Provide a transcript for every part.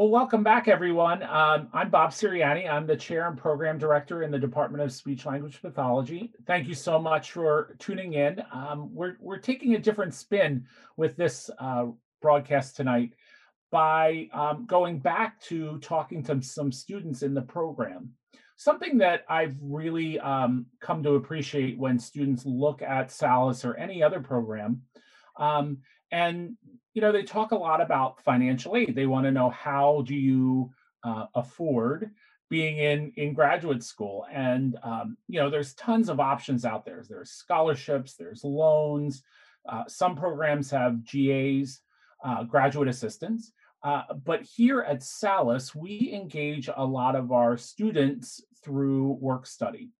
Well, welcome back, everyone. Um, I'm Bob Serianni. I'm the chair and program director in the Department of Speech Language Pathology. Thank you so much for tuning in. Um, we're, we're taking a different spin with this uh, broadcast tonight by um, going back to talking to some students in the program. Something that I've really um, come to appreciate when students look at Salus or any other program um, and you know they talk a lot about financial aid. They want to know how do you uh, afford being in in graduate school? And um, you know there's tons of options out there. There's scholarships there's loans uh, some programs have GAs uh, graduate assistance uh, but here at Salus we engage a lot of our students through work study.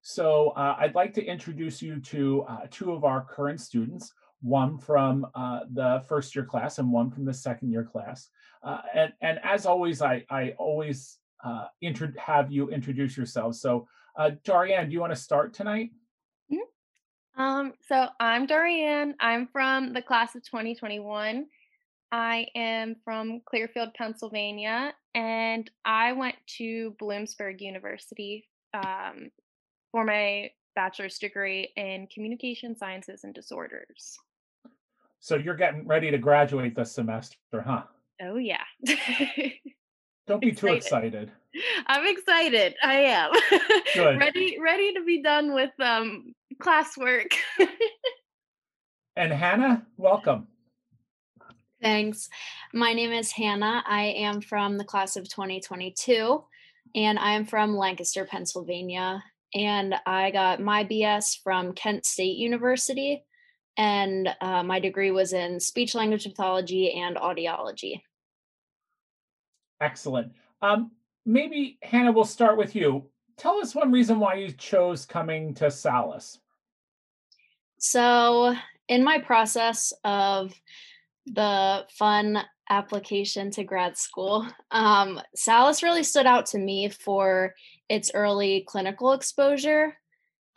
So uh, i'd like to introduce you to uh, two of our current students one from uh, the first year class and one from the second year class. Uh, and, and as always, I, I always uh, have you introduce yourselves. So, uh, Darianne, do you want to start tonight? Mm-hmm. Um, so I'm Darianne. I'm from the class of 2021. I am from Clearfield, Pennsylvania, and I went to Bloomsburg University um, for my bachelor's degree in communication sciences and disorders. So you're getting ready to graduate this semester, huh? Oh yeah. Don't be excited. too excited. I'm excited. I am. Good. ready ready to be done with um classwork. and Hannah, welcome. Thanks. My name is Hannah. I am from the class of 2022 and I am from Lancaster, Pennsylvania. And I got my BS from Kent State University and uh, my degree was in speech language pathology and audiology. Excellent. Um, maybe Hannah, we'll start with you. Tell us one reason why you chose coming to Salus. So, in my process of the fun application to grad school, um, Salus really stood out to me for its early clinical exposure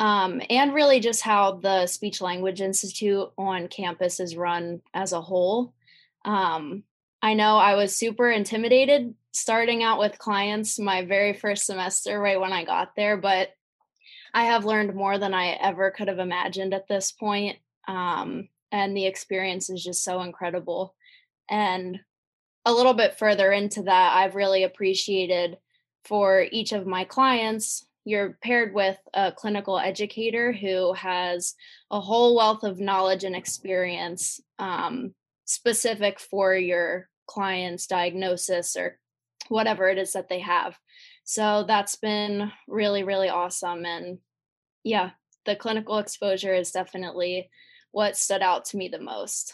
um, and really just how the Speech Language Institute on campus is run as a whole. Um, I know I was super intimidated starting out with clients my very first semester, right when I got there, but I have learned more than I ever could have imagined at this point. Um, and the experience is just so incredible. And a little bit further into that, I've really appreciated for each of my clients you're paired with a clinical educator who has a whole wealth of knowledge and experience um, specific for your client's diagnosis or whatever it is that they have. So that's been really, really awesome. And yeah, the clinical exposure is definitely what stood out to me the most.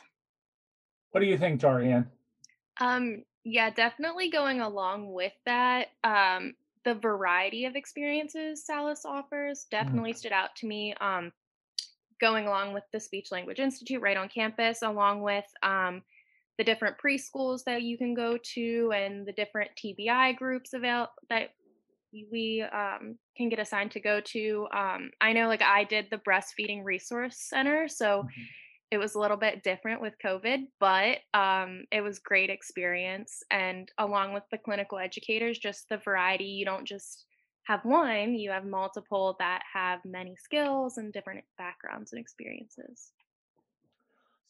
What do you think, Darianne? Um, yeah, definitely going along with that. Um, the variety of experiences Salus offers mm. definitely mm. stood out to me. Um, going along with the Speech Language Institute right on campus, along with um, the different preschools that you can go to and the different TBI groups avail- that we um, can get assigned to go to. Um, I know, like, I did the breastfeeding resource center, so. Mm-hmm it was a little bit different with COVID, but um, it was great experience. And along with the clinical educators, just the variety. You don't just have one; you have multiple that have many skills and different backgrounds and experiences.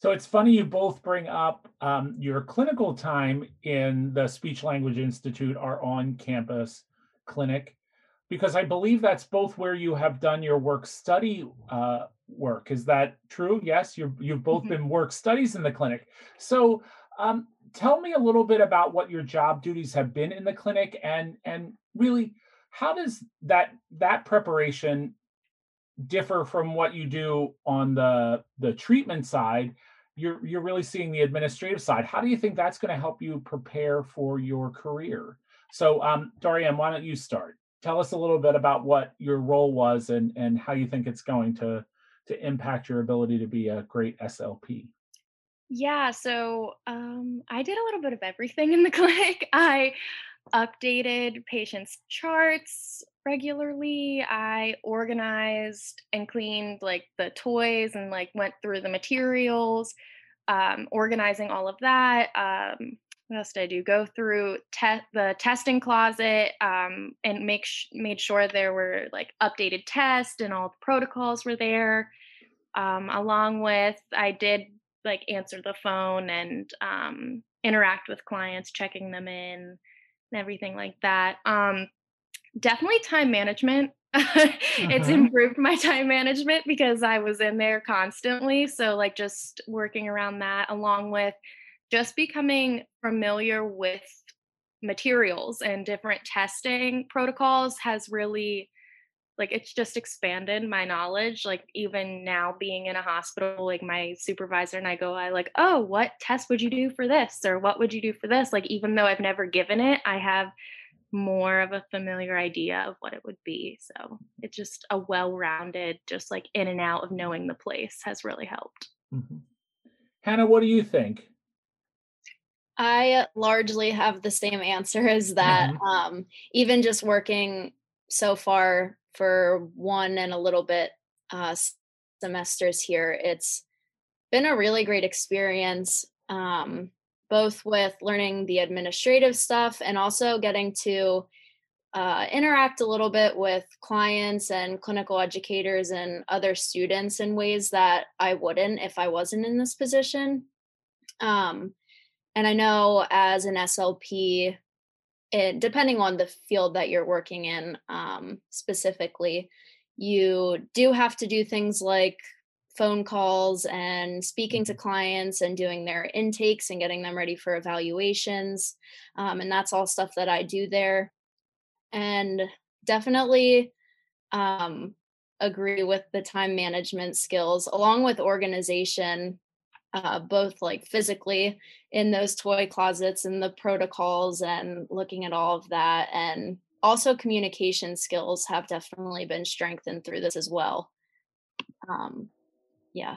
So it's funny you both bring up um, your clinical time in the Speech Language Institute, our on campus clinic, because I believe that's both where you have done your work study uh, work. Is that true? Yes, you you've both mm-hmm. been work studies in the clinic. So um, tell me a little bit about what your job duties have been in the clinic and and really how does that that preparation differ from what you do on the the treatment side you're you're really seeing the administrative side how do you think that's going to help you prepare for your career so um darianne why don't you start tell us a little bit about what your role was and and how you think it's going to to impact your ability to be a great SLP? Yeah, so um, I did a little bit of everything in the clinic. I updated patients' charts regularly. I organized and cleaned like the toys and like went through the materials, um, organizing all of that. Um, what else did I do? Go through te- the testing closet um, and make sh- made sure there were like updated tests and all the protocols were there. Um, along with, I did like answer the phone and um, interact with clients, checking them in and everything like that. Um, definitely time management. mm-hmm. It's improved my time management because I was in there constantly. So, like, just working around that, along with just becoming familiar with materials and different testing protocols, has really like it's just expanded my knowledge like even now being in a hospital like my supervisor and i go i like oh what test would you do for this? Or what would you do for this? Like even though i've never given it i have more of a familiar idea of what it would be. So it's just a well-rounded just like in and out of knowing the place has really helped. Mm-hmm. hannah what do you think I largely have the same answer as that. Mm-hmm. Um, even just working so far for one and a little bit uh, semesters here. It's been a really great experience, um, both with learning the administrative stuff and also getting to uh, interact a little bit with clients and clinical educators and other students in ways that I wouldn't if I wasn't in this position. Um, and I know as an SLP, it, depending on the field that you're working in um, specifically, you do have to do things like phone calls and speaking to mm-hmm. clients and doing their intakes and getting them ready for evaluations. Um, and that's all stuff that I do there. And definitely um, agree with the time management skills along with organization uh, both like physically in those toy closets and the protocols and looking at all of that and also communication skills have definitely been strengthened through this as well. Um, yeah.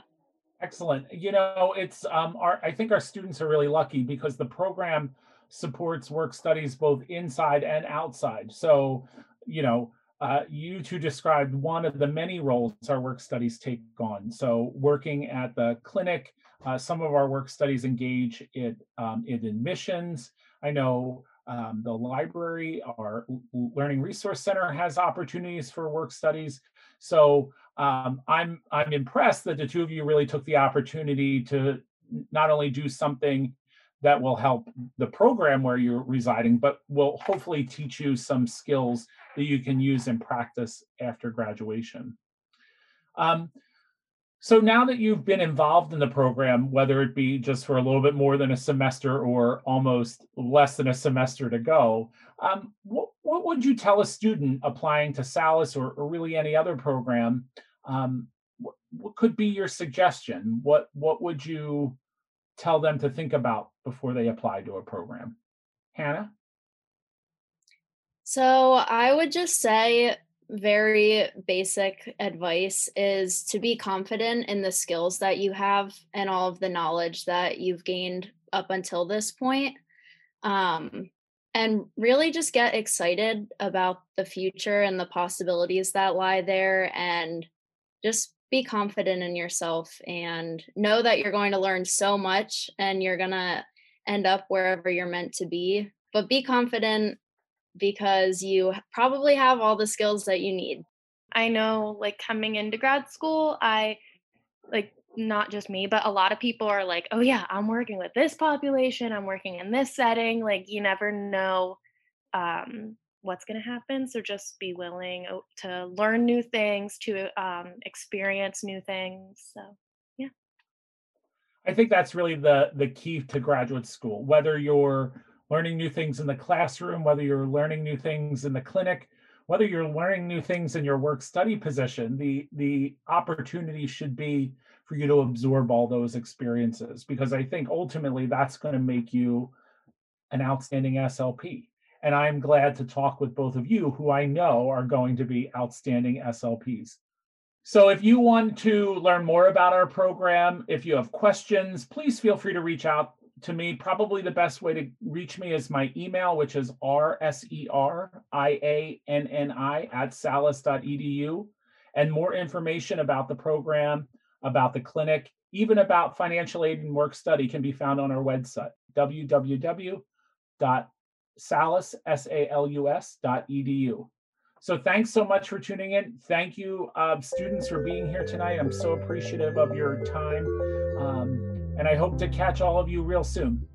Excellent. You know it's um our i think our students are really lucky because the program supports work studies both inside and outside. So you know uh, you two described one of the many roles our work studies take on. So, working at the clinic, uh, some of our work studies engage in, um, in admissions. I know um, the library, our Learning Resource Center has opportunities for work studies. So um, I'm I'm impressed that the two of you really took the opportunity to not only do something that will help the program where you're residing, but will hopefully teach you some skills that you can use in practice after graduation. Um, so now that you've been involved in the program, whether it be just for a little bit more than a semester or almost less than a semester to go, um, what, what would you tell a student applying to SALUS or, or really any other program? Um, what, what could be your suggestion? What what would you tell them to think about before they apply to a program? Hannah? So I would just say very basic advice is to be confident in the skills that you have and all of the knowledge that you've gained up until this point. Um, and really just get excited about the future and the possibilities that lie there and just be confident in yourself and know that you're going to learn so much and you're going to end up wherever you're meant to be but be confident because you probably have all the skills that you need i know like coming into grad school i like not just me but a lot of people are like oh yeah i'm working with this population i'm working in this setting like you never know um what's going to happen. So just be willing to learn new things, to um, experience new things. So, yeah. I think that's really the the key to graduate school. Whether you're learning new things in the classroom, whether you're learning new things in the clinic, whether you're learning new things in your work study position, the the opportunity should be for you to absorb all those experiences because I think ultimately that's going to make you an outstanding SLP and I'm glad to talk with both of you, who I know are going to be outstanding SLPs. So, if you want to learn more about our program, if you have questions, please feel free to reach out to me, probably the best way to reach me is my email, which is rserianni at salus.edu. And more information about the program, about the clinic, even about financial aid and work study can be found on our website, www.salus.edu. So thanks so much for tuning in. Thank you, uh, students, for being here tonight. I'm so appreciative of your time. Um, and I hope to catch all of you real soon.